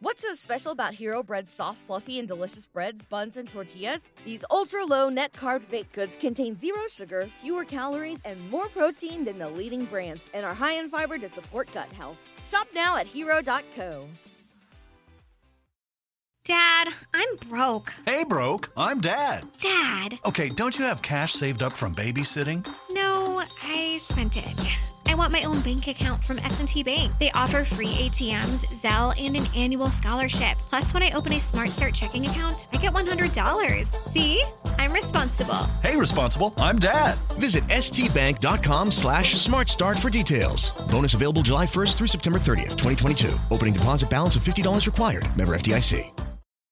What's so special about Hero Bread's soft, fluffy, and delicious breads, buns, and tortillas? These ultra low net carb baked goods contain zero sugar, fewer calories, and more protein than the leading brands, and are high in fiber to support gut health. Shop now at hero.co. Dad, I'm broke. Hey, broke. I'm Dad. Dad. Okay, don't you have cash saved up from babysitting? No, I spent it. Want my own bank account from S&T Bank. They offer free ATMs, Zelle, and an annual scholarship. Plus, when I open a Smart Start checking account, I get $100. See? I'm responsible. Hey, responsible. I'm Dad. Visit stbank.com slash smartstart for details. Bonus available July 1st through September 30th, 2022. Opening deposit balance of $50 required. Member FDIC.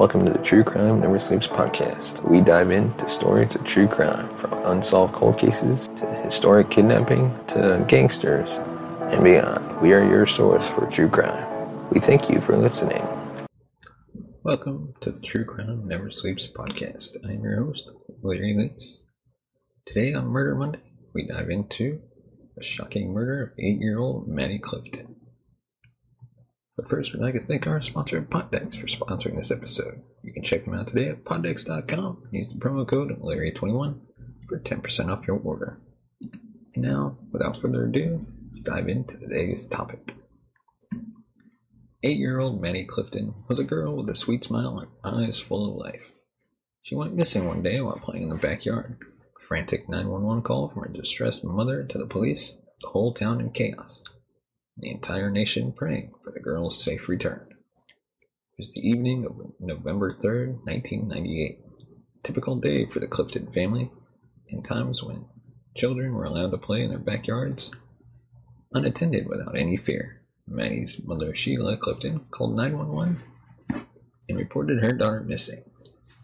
Welcome to the True Crime Never Sleeps podcast. We dive into stories of true crime from unsolved cold cases to historic kidnapping to gangsters and beyond. We are your source for true crime. We thank you for listening. Welcome to the True Crime Never Sleeps podcast. I am your host, Larry Lees. Today on Murder Monday, we dive into the shocking murder of eight year old Maddie Clifton. But first, we'd like to thank our sponsor, PodDecks, for sponsoring this episode. You can check them out today at poddecks.com and use the promo code Larry21 for 10% off your order. And now, without further ado, let's dive into today's topic. Eight year old Maddie Clifton was a girl with a sweet smile and eyes full of life. She went missing one day while playing in the backyard. A frantic 911 call from her distressed mother to the police, the whole town in chaos the entire nation praying for the girl's safe return. It was the evening of November 3rd, 1998. A typical day for the Clifton family, in times when children were allowed to play in their backyards unattended without any fear. Maddie's mother, Sheila Clifton, called 911 and reported her daughter missing.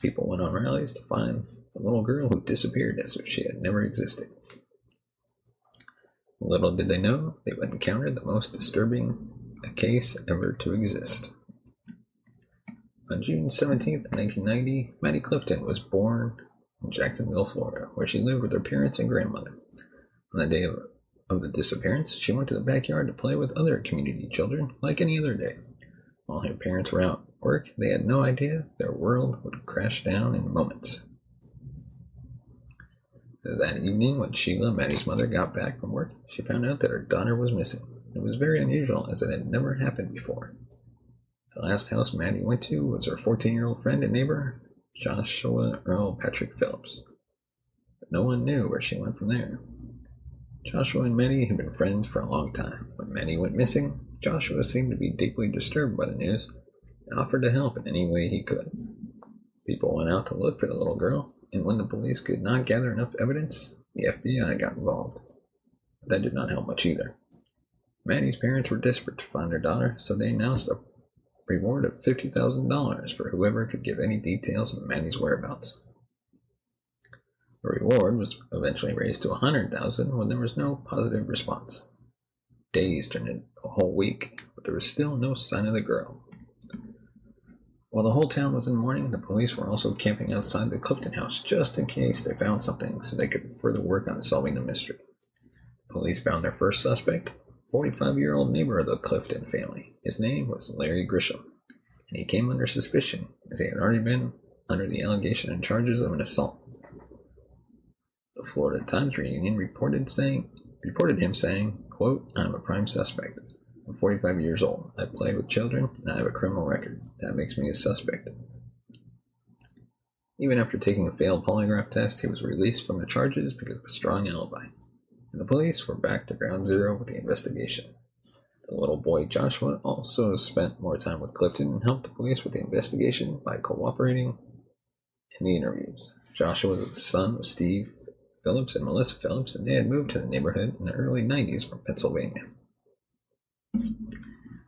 People went on rallies to find the little girl who disappeared as if she had never existed. Little did they know they would encounter the most disturbing case ever to exist. On June 17, 1990, Maddie Clifton was born in Jacksonville, Florida, where she lived with her parents and grandmother. On the day of, of the disappearance, she went to the backyard to play with other community children like any other day. While her parents were out at work, they had no idea their world would crash down in moments. That evening, when Sheila, Maddie's mother, got back from work, she found out that her daughter was missing. It was very unusual, as it had never happened before. The last house Maddie went to was her 14 year old friend and neighbor, Joshua Earl Patrick Phillips. But no one knew where she went from there. Joshua and Maddie had been friends for a long time. When Maddie went missing, Joshua seemed to be deeply disturbed by the news and offered to help in any way he could. People went out to look for the little girl, and when the police could not gather enough evidence, the FBI got involved. That did not help much either. Maddie's parents were desperate to find their daughter, so they announced a reward of $50,000 for whoever could give any details of Maddie's whereabouts. The reward was eventually raised to 100,000 when there was no positive response. Days turned into a whole week, but there was still no sign of the girl. While the whole town was in mourning, the police were also camping outside the Clifton house just in case they found something so they could further work on solving the mystery. Police found their first suspect, 45 year old neighbor of the Clifton family. His name was Larry Grisham, and he came under suspicion as he had already been under the allegation and charges of an assault. The Florida Times Reunion reported saying reported him saying, quote, I'm a prime suspect. I'm 45 years old. I play with children and I have a criminal record. That makes me a suspect. Even after taking a failed polygraph test, he was released from the charges because of a strong alibi. And the police were back to ground zero with the investigation. The little boy Joshua also spent more time with Clifton and helped the police with the investigation by cooperating in the interviews. Joshua was the son of Steve Phillips and Melissa Phillips, and they had moved to the neighborhood in the early 90s from Pennsylvania.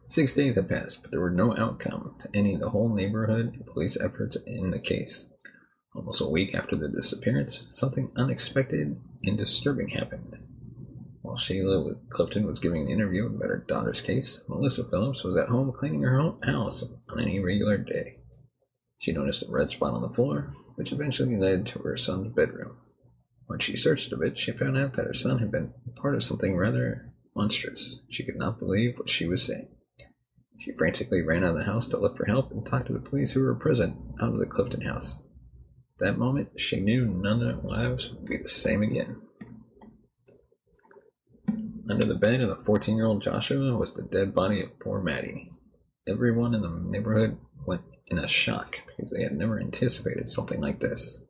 Six days had passed, but there were no outcome to any of the whole neighborhood police efforts in the case. Almost a week after the disappearance, something unexpected and disturbing happened. While Sheila Clifton was giving an interview about her daughter's case, Melissa Phillips was at home cleaning her house on an irregular day. She noticed a red spot on the floor, which eventually led to her son's bedroom. When she searched a bit, she found out that her son had been part of something rather monstrous. She could not believe what she was saying. She frantically ran out of the house to look for help and talked to the police who were present out of the Clifton house that moment, she knew none of their lives would be the same again. Under the bed of the 14 year old Joshua was the dead body of poor Maddie. Everyone in the neighborhood went in a shock because they had never anticipated something like this.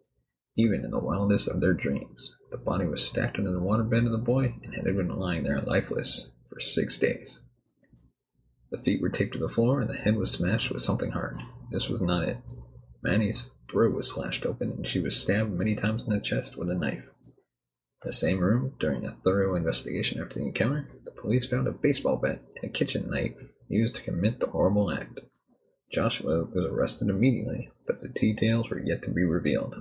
Even in the wildest of their dreams, the body was stacked under the waterbed of the boy and had been lying there lifeless for six days. The feet were taped to the floor and the head was smashed with something hard. This was not it. Maddie's throat was slashed open and she was stabbed many times in the chest with a knife. In the same room, during a thorough investigation after the encounter, the police found a baseball bat and a kitchen knife used to commit the horrible act. Joshua was arrested immediately, but the details were yet to be revealed.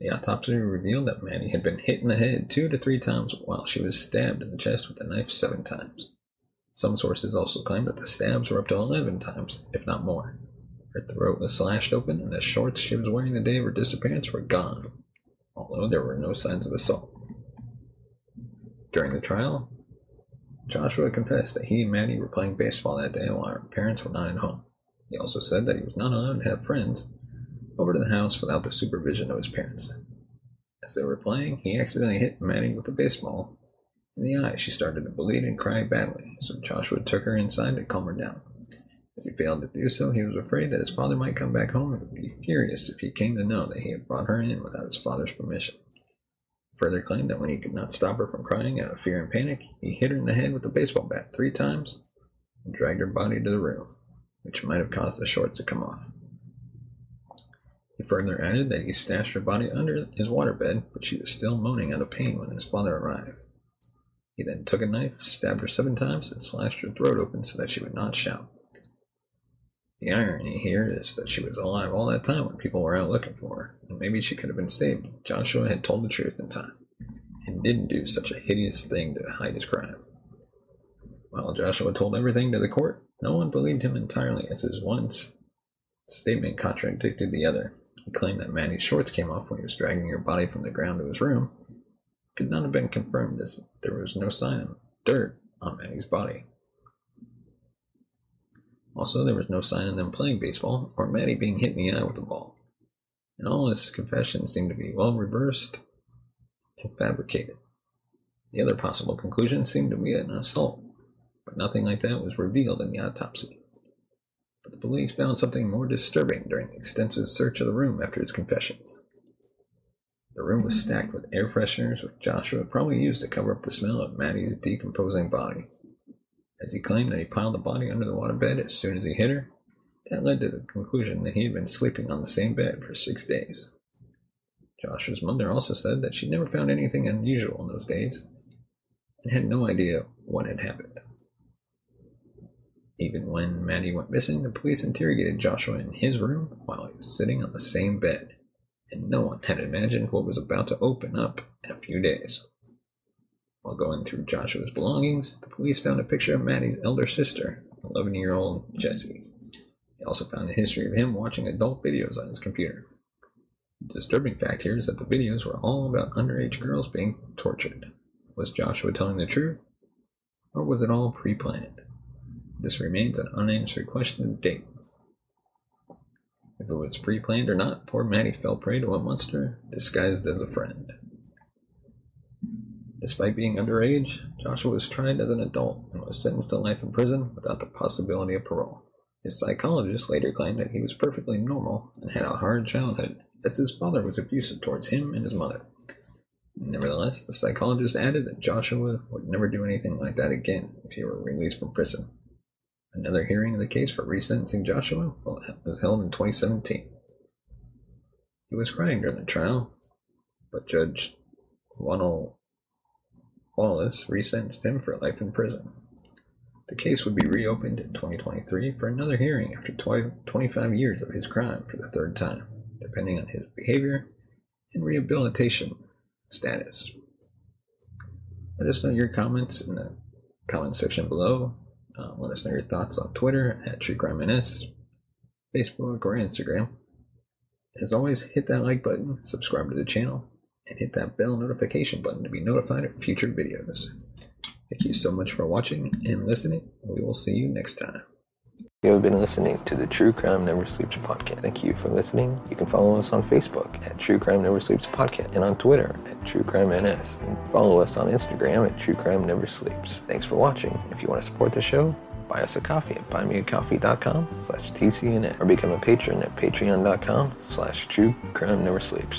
The autopsy revealed that Maddie had been hit in the head two to three times while she was stabbed in the chest with a knife seven times. Some sources also claim that the stabs were up to 11 times, if not more. Her throat was slashed open, and the shorts she was wearing the day of her disappearance were gone, although there were no signs of assault. During the trial, Joshua confessed that he and Maddie were playing baseball that day while her parents were not at home. He also said that he was not allowed to have friends over to the house without the supervision of his parents. As they were playing, he accidentally hit Maddie with a baseball in the eye. She started to bleed and cry badly, so Joshua took her inside to calm her down. As he failed to do so, he was afraid that his father might come back home and would be furious if he came to know that he had brought her in without his father's permission. He further claimed that when he could not stop her from crying out of fear and panic, he hit her in the head with a baseball bat three times and dragged her body to the room, which might have caused the shorts to come off. He further added that he stashed her body under his waterbed, but she was still moaning out of pain when his father arrived. He then took a knife, stabbed her seven times, and slashed her throat open so that she would not shout. The irony here is that she was alive all that time when people were out looking for her, and maybe she could have been saved if Joshua had told the truth in time, and didn't do such a hideous thing to hide his crime. While Joshua told everything to the court, no one believed him entirely as his one statement contradicted the other. He claimed that Maddie's shorts came off when he was dragging her body from the ground to his room. It could not have been confirmed as there was no sign of dirt on Maddie's body. Also, there was no sign of them playing baseball or Maddie being hit in the eye with a ball. And all his confessions seemed to be well reversed and fabricated. The other possible conclusion seemed to be an assault, but nothing like that was revealed in the autopsy. But the police found something more disturbing during the extensive search of the room after his confessions. The room was stacked with air fresheners, which Joshua probably used to cover up the smell of Maddie's decomposing body as he claimed that he piled the body under the waterbed as soon as he hit her. That led to the conclusion that he had been sleeping on the same bed for six days. Joshua's mother also said that she never found anything unusual in those days and had no idea what had happened. Even when Maddie went missing, the police interrogated Joshua in his room while he was sitting on the same bed, and no one had imagined what was about to open up in a few days. While going through Joshua's belongings, the police found a picture of Maddie's elder sister, 11 year old Jessie. They also found a history of him watching adult videos on his computer. The disturbing fact here is that the videos were all about underage girls being tortured. Was Joshua telling the truth, Or was it all pre planned? This remains an unanswered question to date. If it was pre planned or not, poor Maddie fell prey to a monster disguised as a friend. Despite being underage, Joshua was tried as an adult and was sentenced to life in prison without the possibility of parole. His psychologist later claimed that he was perfectly normal and had a hard childhood, as his father was abusive towards him and his mother. Nevertheless, the psychologist added that Joshua would never do anything like that again if he were released from prison. Another hearing of the case for resentencing Joshua was held in 2017. He was crying during the trial, but Judge Ronald Wallace resentenced him for life in prison. The case would be reopened in 2023 for another hearing after 25 years of his crime for the third time, depending on his behavior and rehabilitation status. Let us know your comments in the comment section below. Uh, let us know your thoughts on Twitter at TrueCrimeNS, Facebook, or Instagram. As always, hit that like button, subscribe to the channel, and hit that bell notification button to be notified of future videos. Thank you so much for watching and listening. We will see you next time. You have been listening to the True Crime Never Sleeps podcast. Thank you for listening. You can follow us on Facebook at True Crime Never Sleeps podcast and on Twitter at True Crime NS. And follow us on Instagram at True Crime Never Sleeps. Thanks for watching. If you want to support the show, buy us a coffee at buymeacoffee.com slash TCNS or become a patron at patreon.com slash true crime never sleeps.